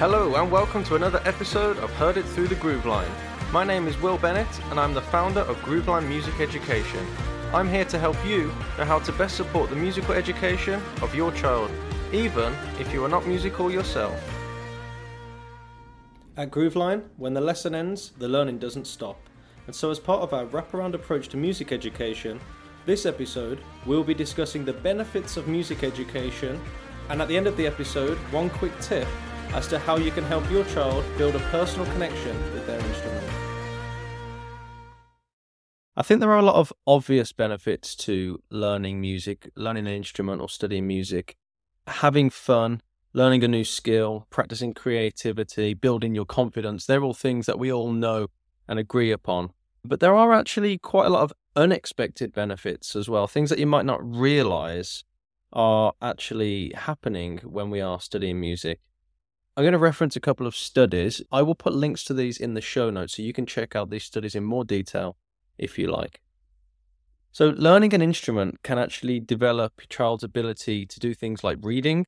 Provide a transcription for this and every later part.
Hello, and welcome to another episode of Heard It Through the Groove Line. My name is Will Bennett, and I'm the founder of Grooveline Music Education. I'm here to help you know how to best support the musical education of your child, even if you are not musical yourself. At Grooveline, when the lesson ends, the learning doesn't stop. And so, as part of our wraparound approach to music education, this episode we'll be discussing the benefits of music education, and at the end of the episode, one quick tip as to how you can help your child build a personal connection with their instrument. I think there are a lot of obvious benefits to learning music, learning an instrument, or studying music. Having fun, learning a new skill, practicing creativity, building your confidence, they're all things that we all know and agree upon. But there are actually quite a lot of unexpected benefits as well, things that you might not realize are actually happening when we are studying music. I'm going to reference a couple of studies. I will put links to these in the show notes so you can check out these studies in more detail if you like. So, learning an instrument can actually develop a child's ability to do things like reading,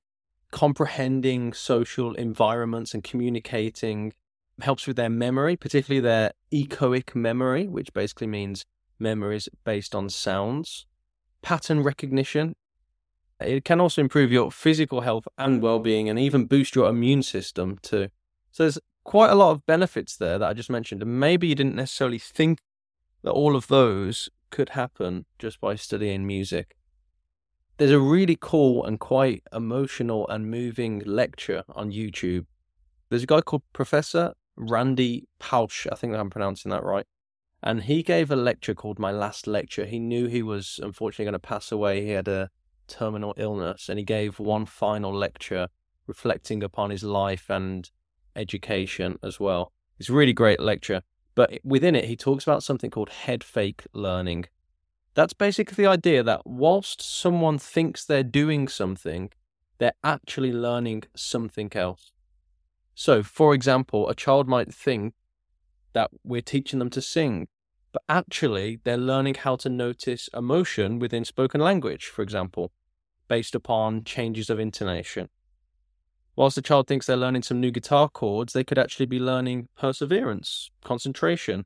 comprehending social environments, and communicating. Helps with their memory, particularly their echoic memory, which basically means memories based on sounds. Pattern recognition it can also improve your physical health and well-being and even boost your immune system too. So there's quite a lot of benefits there that I just mentioned and maybe you didn't necessarily think that all of those could happen just by studying music. There's a really cool and quite emotional and moving lecture on YouTube. There's a guy called Professor Randy Pausch, I think I'm pronouncing that right. And he gave a lecture called My Last Lecture. He knew he was unfortunately going to pass away. He had a terminal illness, and he gave one final lecture reflecting upon his life and education as well. It's a really great lecture, but within it, he talks about something called head fake learning. That's basically the idea that whilst someone thinks they're doing something, they're actually learning something else. So, for example, a child might think that we're teaching them to sing, but actually they're learning how to notice emotion within spoken language, for example, based upon changes of intonation. Whilst the child thinks they're learning some new guitar chords, they could actually be learning perseverance, concentration.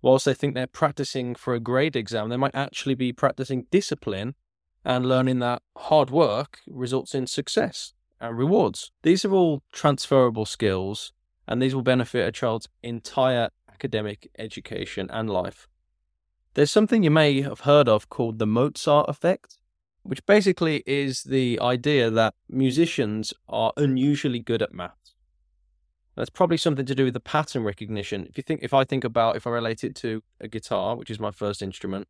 Whilst they think they're practicing for a grade exam, they might actually be practicing discipline and learning that hard work results in success and rewards. These are all transferable skills, and these will benefit a child's entire academic education and life. There's something you may have heard of called the Mozart effect, which basically is the idea that musicians are unusually good at maths. That's probably something to do with the pattern recognition. If you think, if I think about, if I relate it to a guitar, which is my first instrument,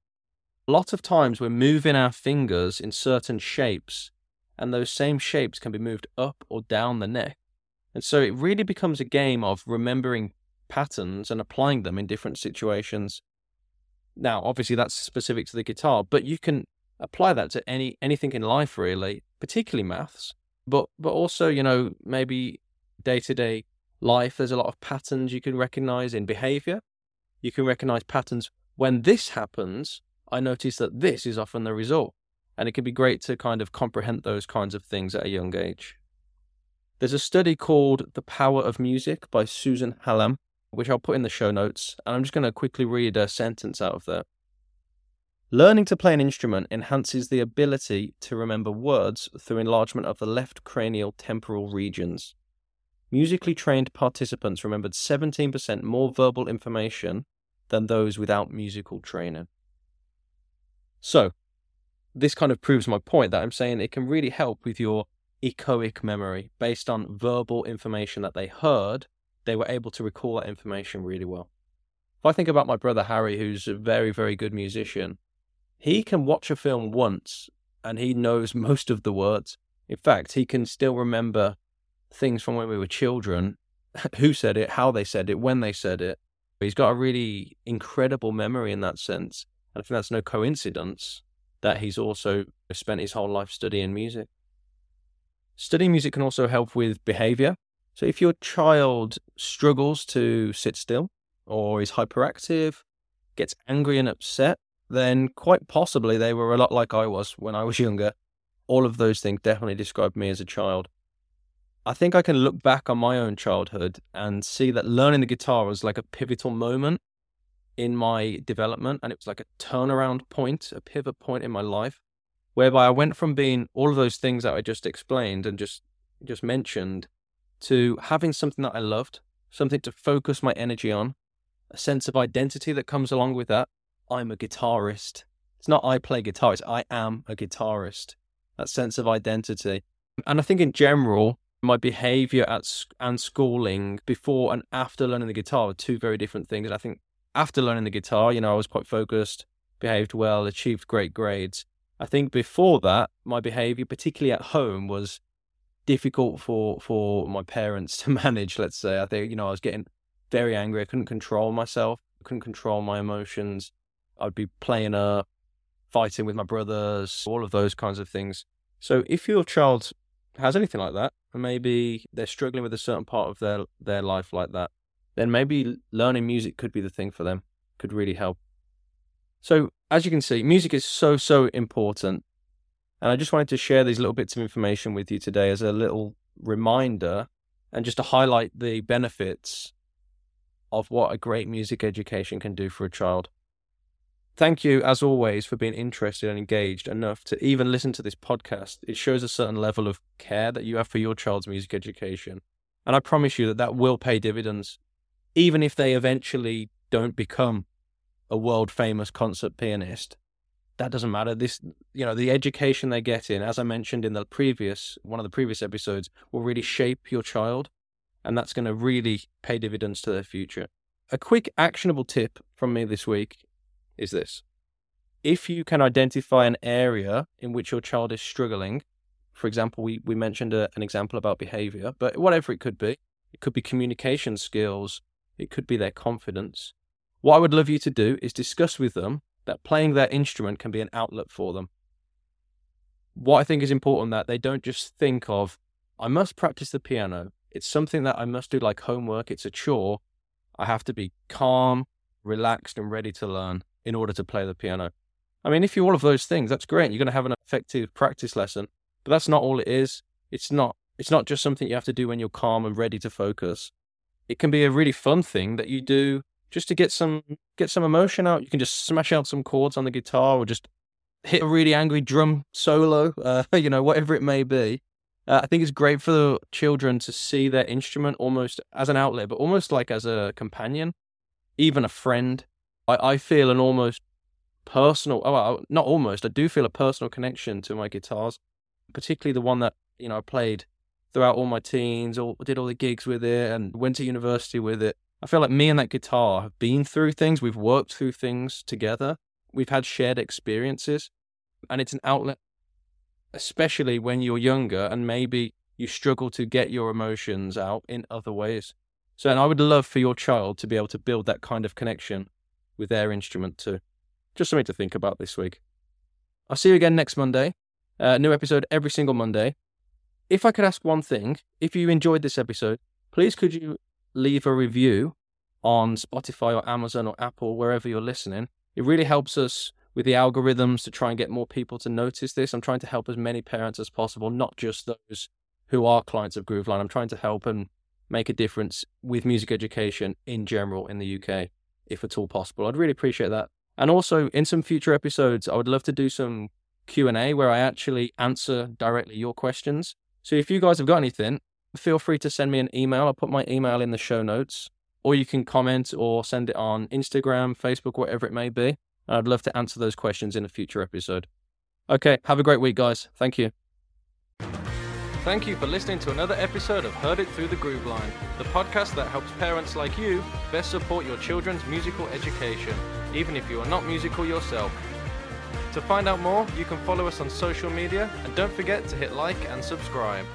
a lot of times we're moving our fingers in certain shapes, and those same shapes can be moved up or down the neck. And so it really becomes a game of remembering patterns and applying them in different situations. Now, obviously, that's specific to the guitar, but you can apply that to any anything in life, really, particularly maths. But but also, you know, maybe day to day life. There's a lot of patterns you can recognize in behavior. You can recognize patterns when this happens. I notice that this is often the result, and it can be great to kind of comprehend those kinds of things at a young age. There's a study called The Power of Music by Susan Hallam, which I'll put in the show notes. And I'm just going to quickly read a sentence out of there. Learning to play an instrument enhances the ability to remember words through enlargement of the left cranial temporal regions. Musically trained participants remembered 17% more verbal information than those without musical training. So, this kind of proves my point that I'm saying it can really help with your echoic memory based on verbal information that they heard they were able to recall that information really well. If I think about my brother Harry, who's a very, very good musician, he can watch a film once and he knows most of the words. In fact, he can still remember things from when we were children who said it, how they said it, when they said it. He's got a really incredible memory in that sense. And I think that's no coincidence that he's also spent his whole life studying music. Studying music can also help with behavior. So if your child struggles to sit still or is hyperactive, gets angry and upset, then quite possibly they were a lot like I was when I was younger. All of those things definitely describe me as a child. I think I can look back on my own childhood and see that learning the guitar was like a pivotal moment in my development. And it was like a turnaround point, a pivot point in my life, whereby I went from being all of those things that I just explained and just just mentioned to having something that I loved, something to focus my energy on, a sense of identity that comes along with that. I'm a guitarist. It's not I play guitar, it's I am a guitarist. That sense of identity. And I think in general, my behavior at and schooling before and after learning the guitar were two very different things. And I think after learning the guitar, you know, I was quite focused, behaved well, achieved great grades. I think before that, my behavior, particularly at home, was difficult for for my parents to manage. Let's say, I think you know, I was getting very angry. I couldn't control myself. I couldn't control my emotions. I'd be playing up, fighting with my brothers, all of those kinds of things. So, if your child has anything like that, and maybe they're struggling with a certain part of their their life like that, then maybe learning music could be the thing for them. Could really help. So, as you can see, music is so so important, and I just wanted to share these little bits of information with you today as a little reminder, and just to highlight the benefits of what a great music education can do for a child. Thank you, as always, for being interested and engaged enough to even listen to this podcast. It shows a certain level of care that you have for your child's music education. And I promise you that that will pay dividends, even if they eventually don't become a world famous concert pianist. That doesn't matter. This, you know, the education they get in, as I mentioned in the previous, one of the previous episodes, will really shape your child. And that's going to really pay dividends to their future. A quick actionable tip from me this week is this. If you can identify an area in which your child is struggling, for example, we, we mentioned a, an example about behavior, but whatever it could be, it could be communication skills, it could be their confidence. What I would love you to do is discuss with them that playing their instrument can be an outlet for them. What I think is important that they don't just think of, I must practice the piano. It's something that I must do like homework. It's a chore. I have to be calm, relaxed, and ready to learn in order to play the piano. I mean, if you're all of those things, that's great. You're going to have an effective practice lesson, but that's not all it is. It's not. It's not just something you have to do when you're calm and ready to focus. It can be a really fun thing that you do just to get some get some emotion out. You can just smash out some chords on the guitar or just hit a really angry drum solo. Uh, you know, whatever it may be. Uh, I think it's great for the children to see their instrument almost as an outlet, but almost like as a companion, even a friend. I, I feel an almost personal, oh, not almost, I do feel a personal connection to my guitars, particularly the one that, you know, I played throughout all my teens, or did all the gigs with it and went to university with it. I feel like me and that guitar have been through things, we've worked through things together, we've had shared experiences, and it's an outlet, especially when you're younger and maybe you struggle to get your emotions out in other ways. So, and I would love for your child to be able to build that kind of connection with their instrument too. Just something to think about this week. I'll see you again next Monday. Uh, new episode every single Monday. If I could ask one thing, if you enjoyed this episode, please could you leave a review on Spotify or Amazon or Apple, wherever you're listening. It really helps us with the algorithms to try and get more people to notice this. I'm trying to help as many parents as possible, not just those who are clients of Grooveline. I'm trying to help and make a difference with music education in general in the UK if at all possible. I'd really appreciate that. And also, in some future episodes, I would love to do some Q and A where I actually answer directly your questions. So if you guys have got anything, feel free to send me an email. I'll put my email in the show notes, or you can comment or send it on Instagram, Facebook, whatever it may be. I'd love to answer those questions in a future episode. Okay, have a great week, guys. Thank you. Thank you for listening to another episode of Heard It Through the Groove Line, the podcast that helps parents like you best support your children's musical education, even if you are not musical yourself. To find out more, you can follow us on social media and don't forget to hit like and subscribe.